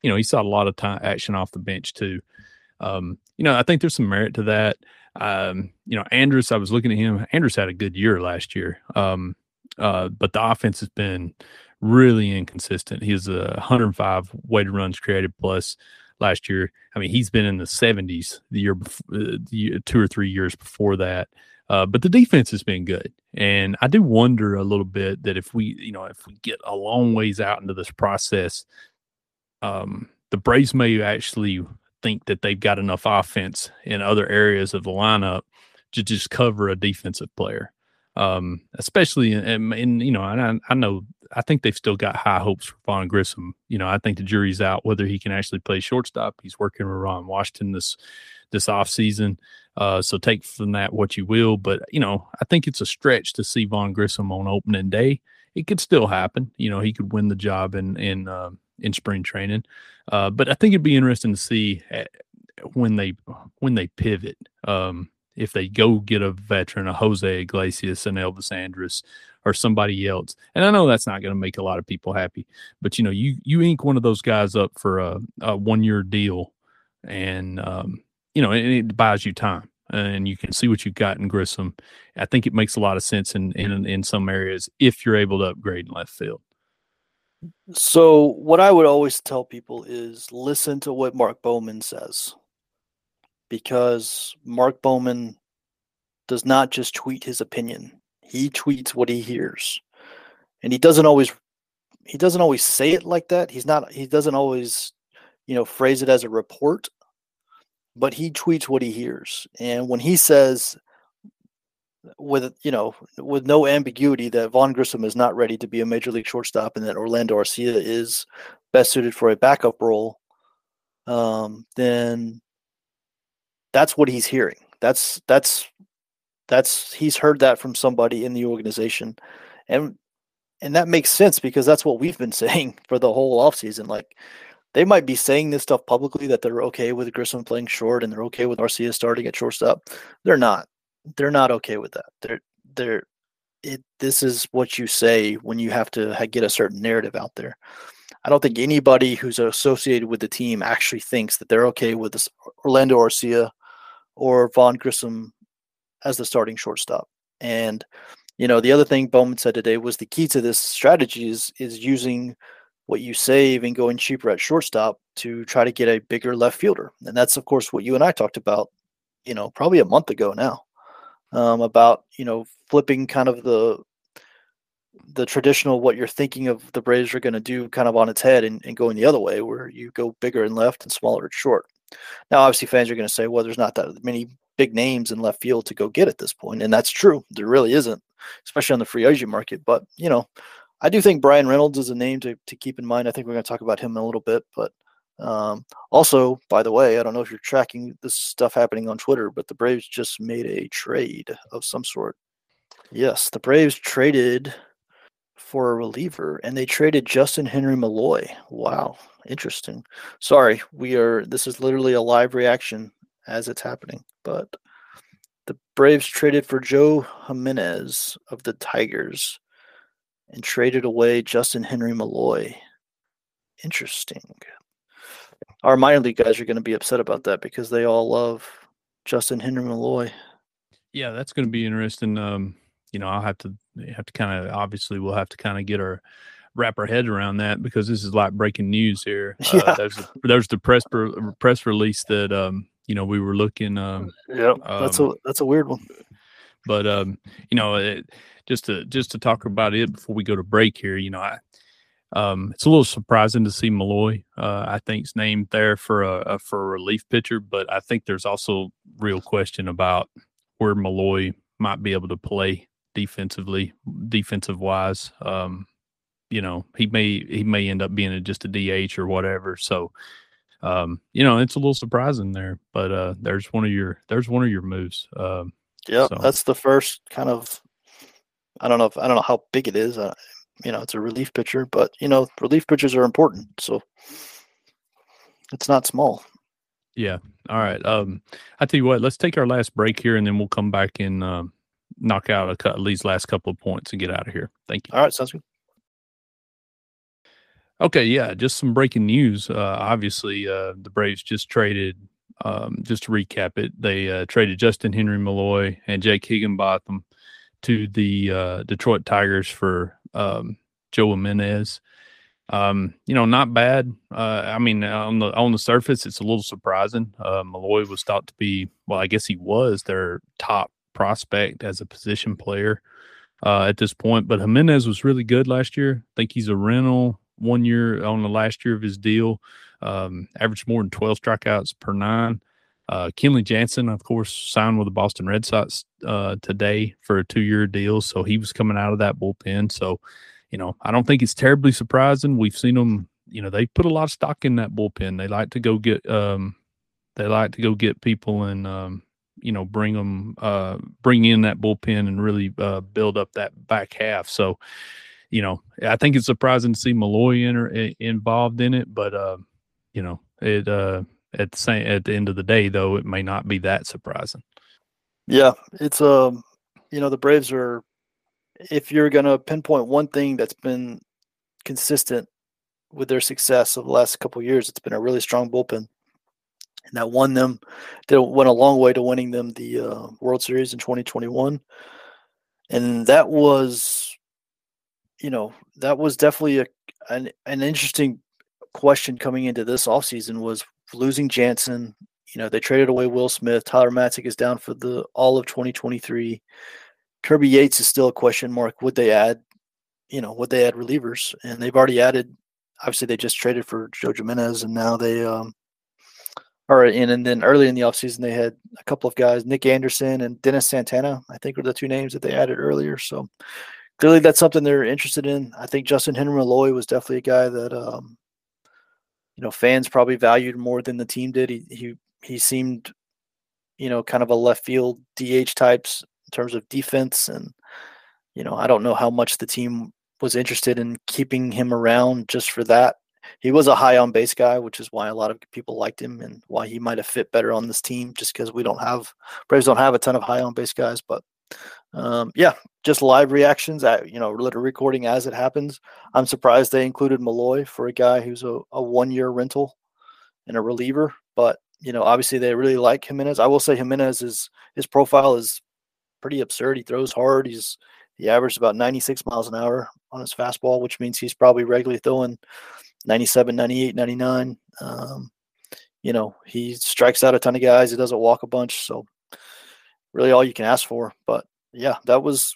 you know, he saw a lot of time action off the bench too. Um, you know, I think there's some merit to that. Um, you know, Andrus, I was looking at him. Andrus had a good year last year. Um, uh, but the offense has been really inconsistent. He's a 105 weighted runs created plus last year. I mean, he's been in the 70s the year before, uh, two or three years before that. Uh, but the defense has been good. And I do wonder a little bit that if we, you know, if we get a long ways out into this process, um, the Braves may actually think that they've got enough offense in other areas of the lineup to just cover a defensive player. Um, especially in, in, you know, and I, I know I think they've still got high hopes for Vaughn Grissom. You know, I think the jury's out whether he can actually play shortstop. He's working with Ron Washington this this off season. Uh, so take from that what you will. But, you know, I think it's a stretch to see Vaughn Grissom on opening day. It could still happen. You know, he could win the job in, in, uh, in spring training. Uh, but I think it'd be interesting to see eh, when they, when they pivot. Um, if they go get a veteran, a Jose Iglesias and Elvis Andrus or somebody else. And I know that's not going to make a lot of people happy, but you know, you, you ink one of those guys up for a, a one year deal and, um, you know, and it buys you time and you can see what you've got in Grissom. I think it makes a lot of sense in, in, in some areas if you're able to upgrade in left field. So what I would always tell people is listen to what Mark Bowman says. Because Mark Bowman does not just tweet his opinion. He tweets what he hears. And he doesn't always he doesn't always say it like that. He's not he doesn't always you know, phrase it as a report, but he tweets what he hears. And when he says, with you know, with no ambiguity that Vaughn Grissom is not ready to be a major league shortstop, and that Orlando Arcia is best suited for a backup role, um, then that's what he's hearing. That's that's that's he's heard that from somebody in the organization, and and that makes sense because that's what we've been saying for the whole offseason. Like they might be saying this stuff publicly that they're okay with Grissom playing short and they're okay with Arcia starting at shortstop. They're not. They're not okay with that. They're they're it. This is what you say when you have to get a certain narrative out there. I don't think anybody who's associated with the team actually thinks that they're okay with this Orlando Arcia or Vaughn Grissom as the starting shortstop. And you know, the other thing Bowman said today was the key to this strategy is is using what you save and going cheaper at shortstop to try to get a bigger left fielder. And that's of course what you and I talked about, you know, probably a month ago now. Um, about, you know, flipping kind of the the traditional what you're thinking of the Braves are going to do kind of on its head and, and going the other way where you go bigger and left and smaller and short. Now obviously fans are going to say, well, there's not that many big names in left field to go get at this point, and that's true. There really isn't, especially on the free agent market. But you know, I do think Bryan Reynolds is a name to, to keep in mind. I think we're going to talk about him in a little bit, but um, also, by the way, I don't know if you're tracking this stuff happening on Twitter, but the Braves just made a trade of some sort. Yes, the Braves traded for a reliever, and they traded Justyn-Henry Malloy. Wow, interesting. Sorry, we are. This is literally a live reaction as it's happening. But the Braves traded for Joe Jimenez of the Tigers and traded away Justyn-Henry Malloy. Interesting. Our minor league guys are going to be upset about that because they all love Justyn-Henry Malloy. Yeah, that's going to be interesting. Um, you know, I'll have to have to kind of obviously we'll have to kind of get our wrap our heads around that because this is like breaking news here. Uh, yeah. there's a, there's the press press release that um, you know we were looking. Um, yeah, that's um, a that's a weird one. But um, you know, it, just to just to talk about it before we go to break here, you know, I um, it's a little surprising to see Malloy. Uh, I think's named there for a, a, for a relief pitcher, but I think there's also real question about where Malloy might be able to play defensively, defensive wise. Um, you know, he may he may end up being a, just a DH or whatever. So, um, you know, it's a little surprising there. But uh, there's one of your there's one of your moves. Um, yeah, so. that's the first kind of. I don't know if I don't know how big it is. Uh, you know, it's a relief pitcher, but you know, relief pitchers are important, so it's not small. Yeah. All right. Um, I tell you what, let's take our last break here, and then we'll come back and uh, knock out a, at least last couple of points and get out of here. Thank you. All right, sounds good. Okay, yeah, just some breaking news. Uh, obviously, uh, the Braves just traded. Um, just to recap it, they uh, traded Justyn-Henry Malloy and Jake Higginbotham to the uh, Detroit Tigers for um, Joe Jimenez. Um, you know, not bad. Uh, I mean, on the on the surface, it's a little surprising. Uh, Malloy was thought to be, well, I guess he was their top prospect as a position player uh, at this point. But Jimenez was really good last year. I think he's a rental one year on the last year of his deal. Um, averaged more than 12 strikeouts per nine. Uh, Kenley Jansen, of course, signed with the Boston Red Sox uh, today for a two-year deal, so he was coming out of that bullpen. So, you know, I don't think it's terribly surprising. We've seen them. You know, they put a lot of stock in that bullpen. They like to go get. Um, they like to go get people and um, you know bring them uh, bring in that bullpen and really uh, build up that back half. So, you know, I think it's surprising to see Malloy in, involved in it, but uh, you know, it uh, at the same at the end of the day though it may not be that surprising. Yeah it's um you know the braves are if you're going to pinpoint one thing that's been consistent with their success of the last couple years it's been a really strong bullpen. And that won them that went a long way to winning them the uh, world series in 2021 and that was you know that was definitely a an, an interesting question coming into this offseason was losing Jansen. You know, they traded away Will Smith. Tyler Matzek is down for the all of 2023. Kirby Yates is still a question mark. Would they add, you know, would they add relievers? And they've already added obviously they just traded for Joe Jimenez, and now they um, are in. And then early in the offseason, they had a couple of guys, Nick Anderson and Dennis Santana, I think were the two names that they added earlier. So clearly that's something they're interested in. I think Justyn-Henry Malloy was definitely a guy that um, you know fans probably valued more than the team did. He he he seemed you know kind of a left field DH types in terms of defense and you know I don't know how much the team was interested in keeping him around just for that. He was a high on base guy, which is why a lot of people liked him and why he might have fit better on this team. Just because we don't have Braves don't have a ton of high on base guys, but um, yeah, just live reactions at you know little recording as it happens. I'm surprised they included Malloy for a guy who's a, a one year rental and a reliever, but you know obviously they really like Jimenez. I will say Jimenez is his profile is pretty absurd. He throws hard. He's he averaged about 96 miles an hour on his fastball, which means he's probably regularly throwing 97, 98, 99. Um, you know, he strikes out a ton of guys. He doesn't walk a bunch. So, really, all you can ask for. But yeah, that was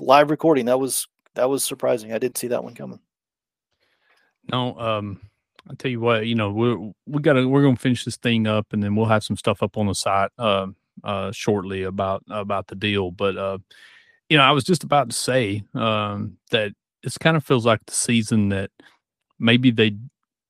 live recording. That was that was surprising. I didn't see that one coming. No, um, I'll tell you what. You know, we're we got to we're gonna finish this thing up, and then we'll have some stuff up on the site uh, uh, shortly about about the deal. But uh, you know, I was just about to say um, that this kind of feels like the season that maybe they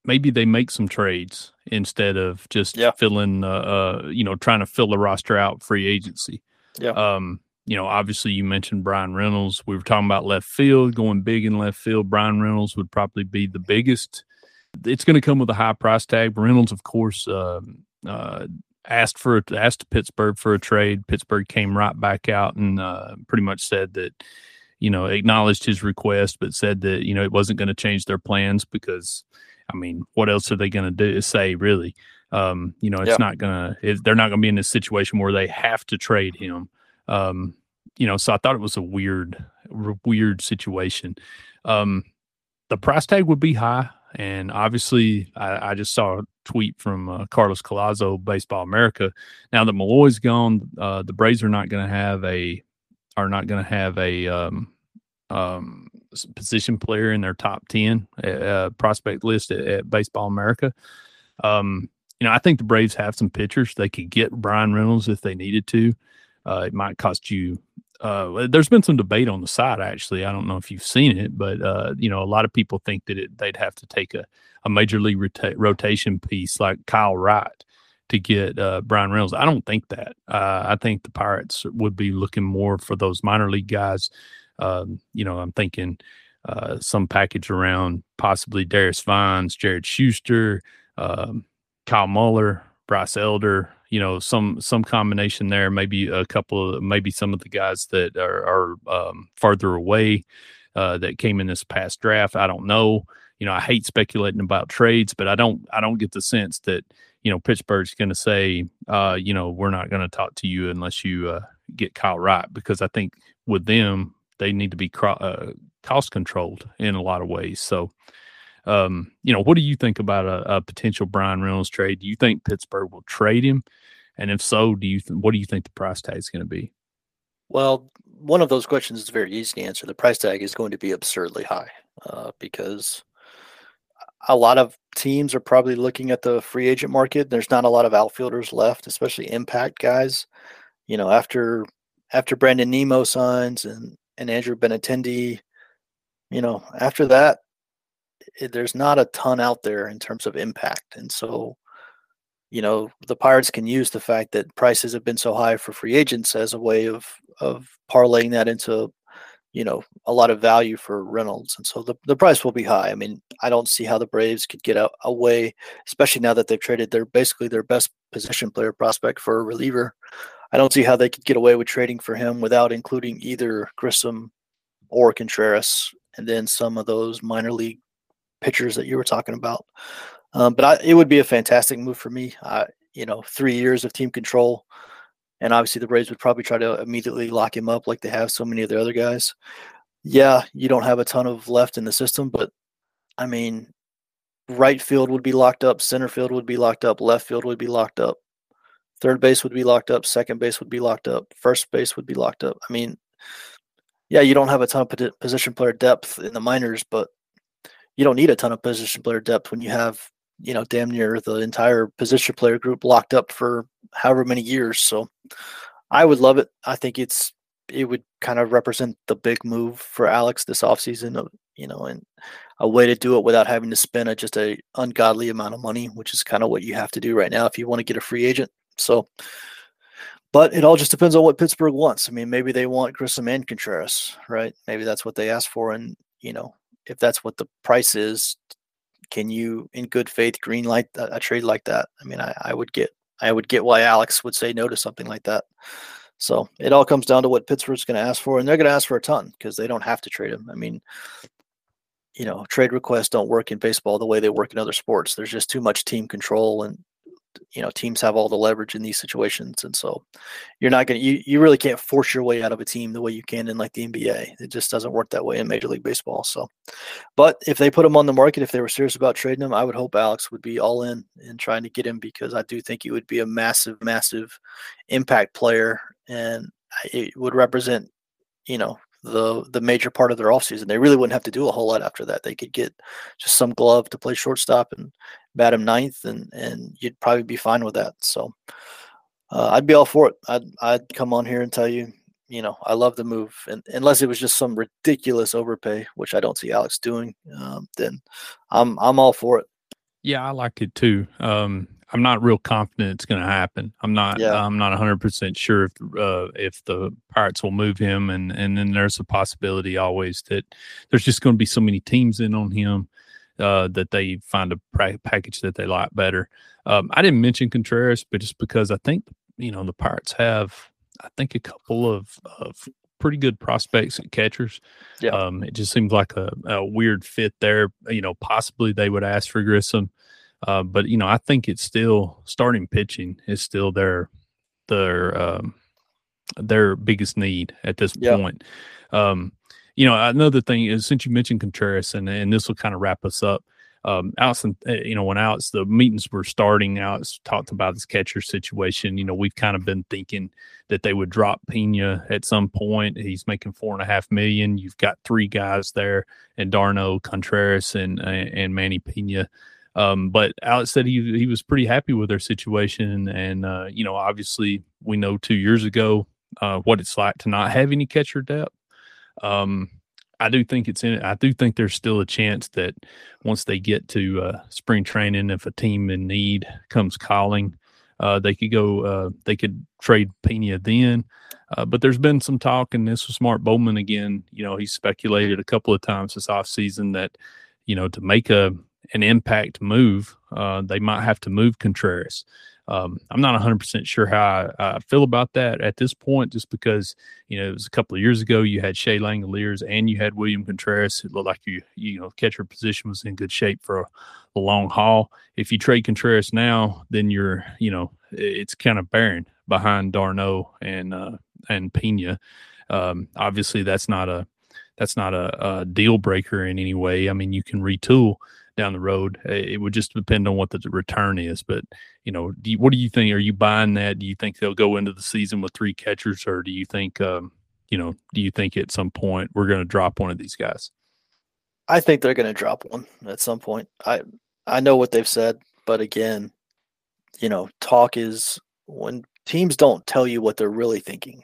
maybe they make some trades instead of just yeah. filling uh, uh, you know trying to fill the roster out free agency. Yeah. Um, you know, obviously you mentioned Bryan Reynolds. We were talking about left field, going big in left field. Bryan Reynolds would probably be the biggest. It's going to come with a high price tag. Reynolds, of course, uh, uh, asked for asked Pittsburgh for a trade. Pittsburgh came right back out and uh, pretty much said that you know acknowledged his request, but said that you know it wasn't going to change their plans because I mean, what else are they going to do? Say really, um, you know, it's not going to. They're not going to be in a situation where they have to trade him. Um, you know, so I thought it was a weird, weird situation. Um, the price tag would be high. And obviously, I, I just saw a tweet from uh, Carlos Collazo, Baseball America. Now that Malloy's gone, uh, the Braves are not going to have a are not going to have a um, um, position player in their top ten uh, uh, prospect list at, at Baseball America. Um, you know, I think the Braves have some pitchers. They could get Bryan Reynolds if they needed to. Uh, it might cost you uh, there's been some debate on the side actually. I don't know if you've seen it, but uh, you know, a lot of people think that it, they'd have to take a, a major league rota- rotation piece like Kyle Wright to get uh, Bryan Reynolds. I don't think that. Uh, I think the Pirates would be looking more for those minor league guys. Um, you know, I'm thinking uh, some package around possibly Darius Vines, Jared Shuster, um, Kyle Muller, Bryce Elder, you know some some combination there maybe a couple of maybe some of the guys that are, are um, farther away uh, that came in this past draft i don't know. You know i hate speculating about trades but i don't i don't get the sense that you know pittsburgh's going to say uh, you know we're not going to talk to you unless you uh, get kyle wright because i think with them they need to be cro- uh, cost controlled in a lot of ways. So um, you know, what do you think about a, a, potential Bryan Reynolds trade? Do you think Pittsburgh will trade him? And if so, do you th- what do you think the price tag is going to be? Well, one of those questions is very easy to answer. The price tag is going to be absurdly high uh, because a lot of teams are probably looking at the free agent market. There's not a lot of outfielders left, especially impact guys. You know, after after Brandon Nimmo signs and and Andrew Benintendi, you know, after that, it, there's not a ton out there in terms of impact. And so, you know, the Pirates can use the fact that prices have been so high for free agents as a way of of parlaying that into, you know, a lot of value for Reynolds. And so the, the price will be high. I mean, I don't see how the Braves could get out away, especially now that they've traded their basically their best position player prospect for a reliever. I don't see how they could get away with trading for him without including either Grissom or Contreras and then some of those minor league pitchers that you were talking about. Um, but I, it would be a fantastic move for me. You know, three years of team control, and obviously the Braves would probably try to immediately lock him up like they have so many of the other guys. Yeah, you don't have a ton of left in the system, but I mean, right field would be locked up, center field would be locked up, left field would be locked up, third base would be locked up, second base would be locked up, first base would be locked up. I mean, yeah, you don't have a ton of position player depth in the minors, but you don't need a ton of position player depth when you have you know damn near the entire position player group locked up for however many years. So I would love it. I think it's it would kind of represent the big move for Alex this offseason, of you know, and a way to do it without having to spend a, just a ungodly amount of money, which is kind of what you have to do right now if you want to get a free agent. So, but it all just depends on what Pittsburgh wants. I mean, maybe they want Grissom and Contreras, right? Maybe that's what they asked for, and you know, if that's what the price is, can you, in good faith, green light a, a trade like that? I mean, I, I would get, I would get why Alex would say no to something like that. So it all comes down to what Pittsburgh's going to ask for, and they're going to ask for a ton because they don't have to trade him. I mean, you know, trade requests don't work in baseball the way they work in other sports. There's just too much team control, and you know, teams have all the leverage in these situations, and so you're not to, you, you really can't force your way out of a team the way you can in like the NBA. It just doesn't work that way in Major League Baseball. So, but if they put him on the market, if they were serious about trading him, I would hope Alex would be all in and trying to get him because I do think he would be a massive, massive impact player and it would represent, you know, the the major part of their offseason. They really wouldn't have to do a whole lot after that. They could get just some glove to play shortstop and bat him ninth, and and you'd probably be fine with that. So uh, I'd be all for it. I'd I'd come on here and tell you, you know, I love the move, and unless it was just some ridiculous overpay, which I don't see Alex doing, um, then I'm I'm all for it. Yeah, I like it too. Um, I'm not real confident it's going to happen. I'm not. Yeah. I'm not 100 percent sure if uh, if the Pirates will move him, and and then there's a possibility always that there's just going to be so many teams in on him uh, that they find a pra- package that they like better. Um, I didn't mention Contreras, but just because I think you know the Pirates have, I think a couple of of pretty good prospects and catchers. Yeah. Um, it just seems like a, a, weird fit there. You know, possibly they would ask for Grissom. Uh, but you know, I think it's still starting pitching is still their their um, their biggest need at this yep. point. Um, you know, another thing is since you mentioned Contreras, and and this will kind of wrap us up. Um, Allison, eh, you know, when Alex the meetings were starting, Alex talked about this catcher situation. You know, we've kind of been thinking that they would drop Pena at some point. He's making four and a half million. You've got three guys there, and d'Arnaud Contreras, and and Manny Pena. Um, but Alex said he he was pretty happy with their situation, and uh, you know, obviously, we know two years ago uh, what it's like to not have any catcher depth. Um, I do think it's in it. I do think there's still a chance that once they get to uh, spring training, if a team in need comes calling, uh, they could go. Uh, they could trade Pena then. Uh, but there's been some talk, and this was Mark Bowman again. You know, he speculated a couple of times this offseason that you know to make a an impact move, uh, they might have to move Contreras. Um, I'm not 100% sure how I, I, feel about that at this point, just because, you know, it was a couple of years ago, you had Shea Langeliers and you had William Contreras. It looked like you, you know, catcher position was in good shape for a, a long haul. If you trade Contreras now, then you're, you know, it's kind of barren behind d'Arnaud and, uh, and Pena. Um, obviously that's not a, that's not a, a deal breaker in any way. I mean, you can retool, down the road. It would just depend on what the return is. But you know, do you, what do you think? Are you buying that? Do you think they'll go into the season with three catchers, or do you think, um, you know, do you think at some point we're going to drop one of these guys? I think they're going to drop one at some point. I I know what they've said, but again, you know, talk is when teams don't tell you what they're really thinking.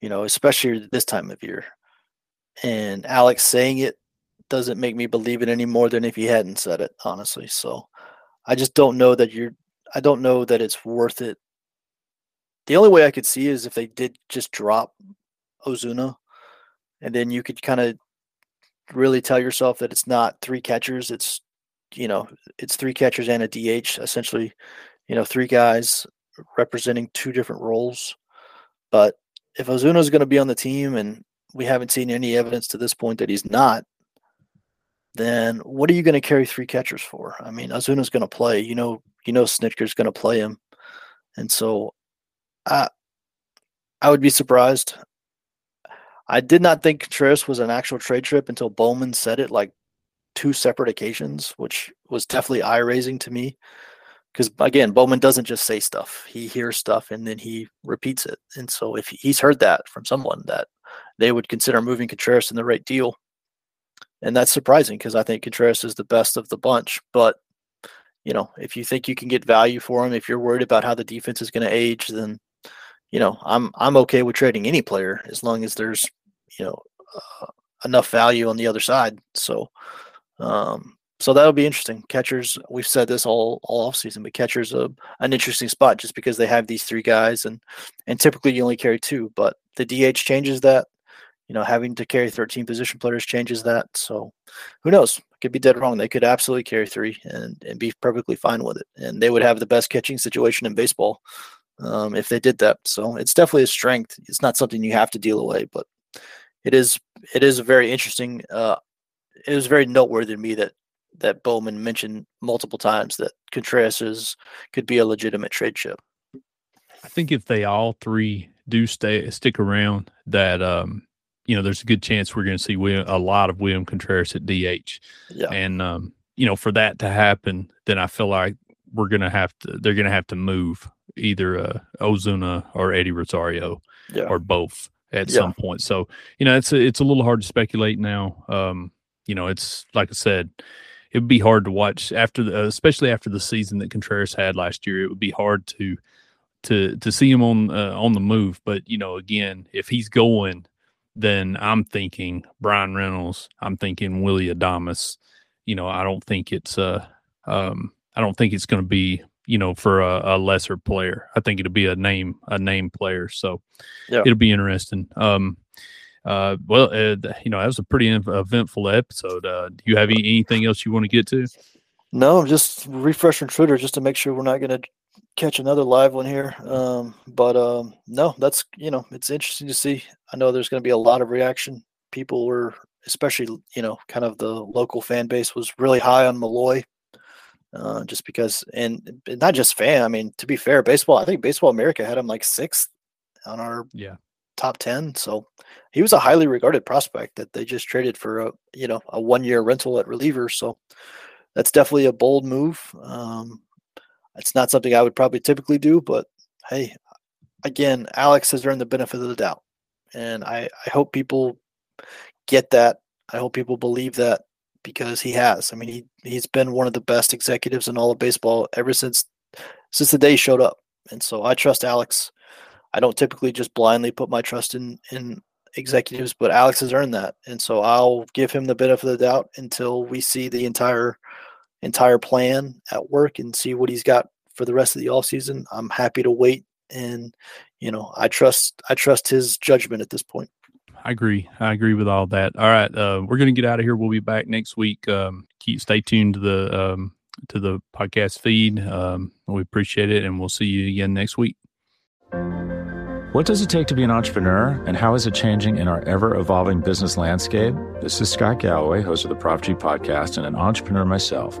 You know, especially this time of year. And Alex saying it doesn't make me believe it any more than if he hadn't said it, honestly. So I just don't know that you're I don't know that it's worth it. The only way I could see is if they did just drop Ozuna and then you could kind of really tell yourself that it's not three catchers, it's you know, it's three catchers and a DH, essentially, you know, three guys representing two different roles. But if Ozuna is going to be on the team and we haven't seen any evidence to this point that he's not, then what are you going to carry three catchers for? I mean, Ozuna's going to play. You know, you know, Snitker's going to play him, and so I, I would be surprised. I did not think Contreras was an actual trade trip until Bowman said it like two separate occasions, which was definitely eye raising to me. Because again, Bowman doesn't just say stuff; he hears stuff and then he repeats it. And so, if he's heard that from someone that they would consider moving Contreras in the right deal, and that's surprising because I think Contreras is the best of the bunch. But you know, if you think you can get value for him, if you're worried about how the defense is going to age, then you know I'm I'm okay with trading any player as long as there's you know uh, enough value on the other side. So um, so that'll be interesting. Catchers, we've said this all all off season, but catchers a an interesting spot just because they have these three guys and and typically you only carry two, but the DH changes that. You know, having to carry 13 position players changes that. So who knows? Could be dead wrong. They could absolutely carry three and, and be perfectly fine with it. And they would have the best catching situation in baseball um, if they did that. So it's definitely a strength. It's not something you have to deal away, but it is it is a very interesting uh, it was very noteworthy to me that that Bowman mentioned multiple times that Contreras could be a legitimate trade chip. I think if they all three do stay stick around, that um, you know, there's a good chance we're going to see William, a lot of William Contreras at DH. Yeah. And um, you know, for that to happen, then I feel like we're going to have to. They're going to have to move either uh, Ozuna or Eddie Rosario, yeah. or both at yeah. some point. So you know, it's a, it's a little hard to speculate now. Um, you know, it's like I said, it would be hard to watch after the, especially after the season that Contreras had last year. It would be hard to to to see him on uh, on the move. But you know, again, if he's going, then I'm thinking Bryan Reynolds. I'm thinking Willy Adames. You know, I don't think it's uh um I don't think it's going to be you know for a, a, lesser player. I think it'll be a name a name player. So yeah. it'll be interesting. Um, uh, well, uh, you know, that was a pretty eventful episode. Uh, do you have anything else you want to get to? No, I'm just refreshing Twitter just to make sure we're not going to catch another live one here. Um, but um, no, that's you know, it's interesting to see. I know there's going to be a lot of reaction. People were, especially you know, kind of the local fan base was really high on Malloy, uh, just because, and not just fan. I mean, to be fair, baseball. I think Baseball America had him like sixth on our yeah top 10 so he was a highly regarded prospect that they just traded for a you know a one year rental at reliever so that's definitely a bold move um, it's not something i would probably typically do but hey again alex has earned the benefit of the doubt. And i i hope people get that. I hope people believe that because he has. I mean he he's been one of the best executives in all of baseball ever since since the day he showed up. And so i trust alex. I don't typically just blindly put my trust in in executives, but Alex has earned that, and so I'll give him the benefit of the doubt until we see the entire entire plan at work and see what he's got for the rest of the off season. I'm happy to wait, and you know I trust I trust his judgment at this point. I agree. I agree with all that. All right, uh, we're going to get out of here. We'll be back next week. Um, keep stay tuned to the um, to the podcast feed. Um, we appreciate it, and we'll see you again next week. What does it take to be an entrepreneur, and how is it changing in our ever evolving business landscape? This is Scott Galloway, host of the Prop G podcast, and an entrepreneur myself.